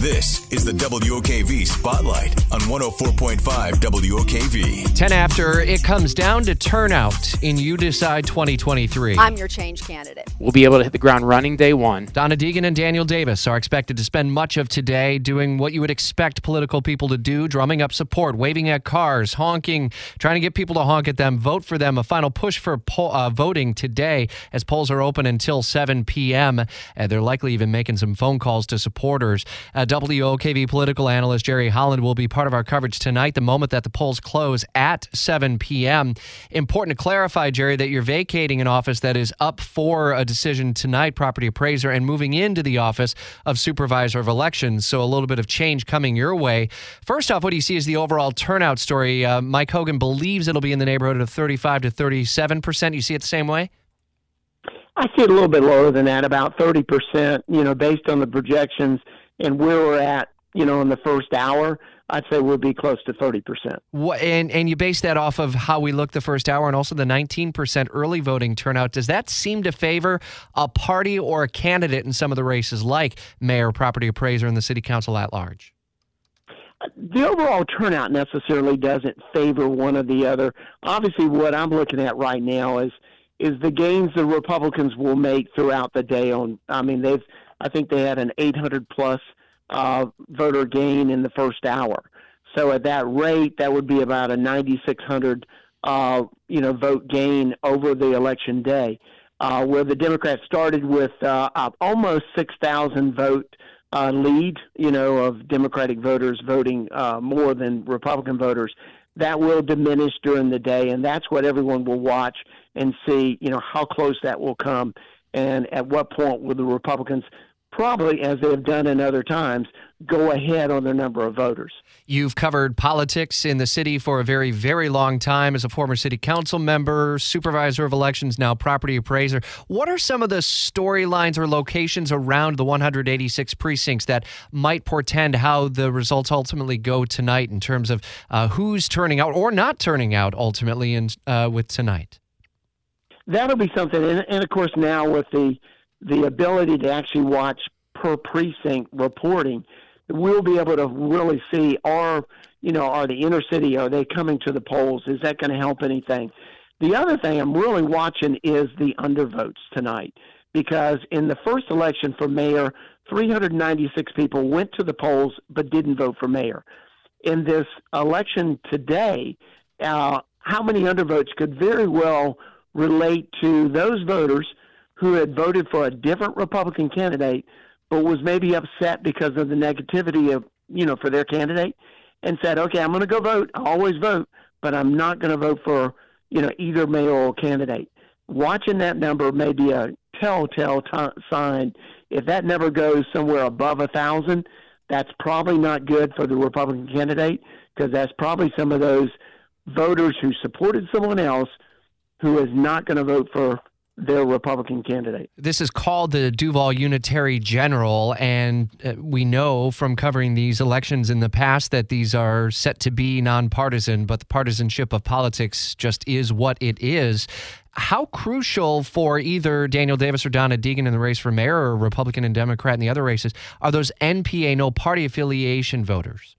This is the WOKV Spotlight on 104.5 WOKV. 10 after, it comes down to turnout in You Decide 2023. I'm your change candidate. We'll be able to hit the ground running day one. Donna Deegan and Daniel Davis are expected to spend much of today doing what you would expect political people to do drumming up support, waving at cars, honking, trying to get people to honk at them, vote for them. A final push for po- uh, voting today as polls are open until 7 p.m. Uh, they're likely even making some phone calls to supporters. Uh, WOKV political analyst Jerry Holland will be part of our coverage tonight, the moment that the polls close at 7 p.m. Important to clarify, Jerry, that you're vacating an office that is up for a decision tonight, property appraiser, and moving into the office of supervisor of elections. So a little bit of change coming your way. First off, what do you see as the overall turnout story? Uh, Mike Hogan believes it'll be in the neighborhood of 35 to 37 percent. You see it the same way? I see it a little bit lower than that, about 30%, you know, based on the projections and where we're at, you know, in the first hour, I'd say we'll be close to 30%. What, and and you base that off of how we look the first hour and also the 19% early voting turnout. Does that seem to favor a party or a candidate in some of the races like mayor, property appraiser, and the city council at large? The overall turnout necessarily doesn't favor one or the other. Obviously, what I'm looking at right now is is the gains the Republicans will make throughout the day. On, I mean, they've I think they had an 800 plus uh, voter gain in the first hour. So at that rate, that would be about a 9,600 uh, you know vote gain over the election day. Uh, where the Democrats started with uh, almost 6,000 vote uh, lead, you know, of Democratic voters voting uh, more than Republican voters. That will diminish during the day, and that's what everyone will watch and see, you know, how close that will come, and at what point will the Republicans probably, as they have done in other times, go ahead on the number of voters. You've covered politics in the city for a very, very long time as a former city council member, supervisor of elections, now property appraiser. What are some of the storylines or locations around the 186 precincts that might portend how the results ultimately go tonight in terms of uh, who's turning out or not turning out ultimately in, uh, with tonight? That'll be something. And, and of course, now with the the ability to actually watch per precinct reporting, we'll be able to really see are you know are the inner city are they coming to the polls? Is that going to help anything? The other thing I'm really watching is the undervotes tonight because in the first election for mayor, 396 people went to the polls but didn't vote for mayor. In this election today, uh, how many undervotes could very well relate to those voters who had voted for a different Republican candidate, but was maybe upset because of the negativity of, you know, for their candidate and said, okay, I'm going to go vote. I always vote, but I'm not going to vote for, you know, either mayoral candidate. Watching that number may be a telltale t- sign. If that number goes somewhere above a thousand, that's probably not good for the Republican candidate because that's probably some of those voters who supported someone else who is not going to vote for their Republican candidate. This is called the Duval Unitary General, and uh, we know from covering these elections in the past that these are set to be nonpartisan, but the partisanship of politics just is what it is. How crucial for either Daniel Davis or Donna Deegan in the race for mayor or Republican and Democrat in the other races are those NPA, no party affiliation voters?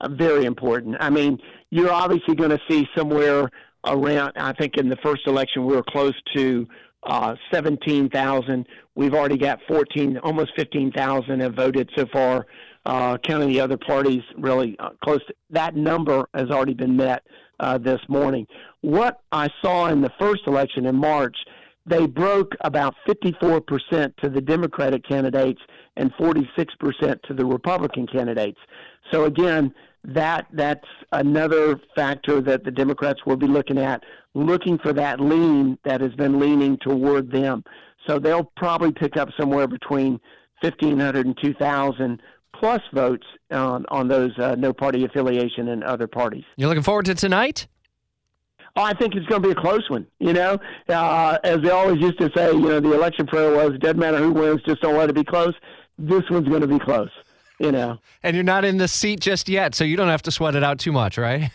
Uh, very important. I mean, you're obviously going to see somewhere around, I think in the first election, we were close to uh, 17,000. We've already got 14, almost 15,000 have voted so far. Uh, counting the other parties, really uh, close to that number has already been met uh, this morning. What I saw in the first election in March, they broke about 54% to the Democratic candidates and 46% to the Republican candidates. So again, that that's another factor that the Democrats will be looking at, looking for that lean that has been leaning toward them. So they'll probably pick up somewhere between 1,500 and 2,000 plus votes on, on those uh, no party affiliation and other parties. You're looking forward to tonight? Oh, I think it's going to be a close one. You know, uh, as they always used to say, you know, the election prayer was, "Doesn't matter who wins, just don't let it be close." This one's going to be close. You know. And you're not in the seat just yet, so you don't have to sweat it out too much, right?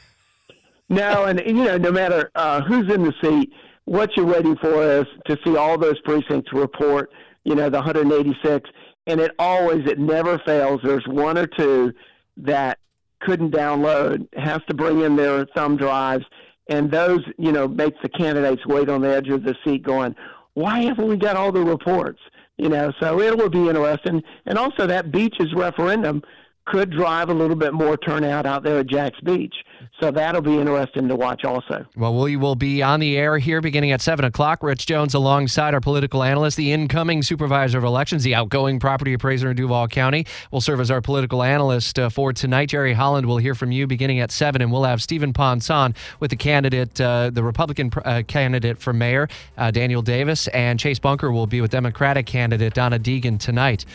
No, and you know, no matter uh, who's in the seat, what you're waiting for is to see all those precincts report. You know, the 186, and it always, it never fails. There's one or two that couldn't download, has to bring in their thumb drives and those you know makes the candidates wait on the edge of the seat, going, "Why haven't we got all the reports?" You know, so it will be interesting, and also that beaches referendum could drive a little bit more turnout out there at Jax Beach. So that'll be interesting to watch also. Well, we will be on the air here beginning at 7 o'clock. Rich Jones alongside our political analyst, the incoming supervisor of elections, the outgoing property appraiser in Duval County, will serve as our political analyst uh, for tonight. Jerry Holland will hear from you beginning at 7, and we'll have Stephen Ponson with the candidate, uh, the Republican uh, candidate for mayor, uh, Daniel Davis, and Chase Bunker will be with Democratic candidate Donna Deegan tonight.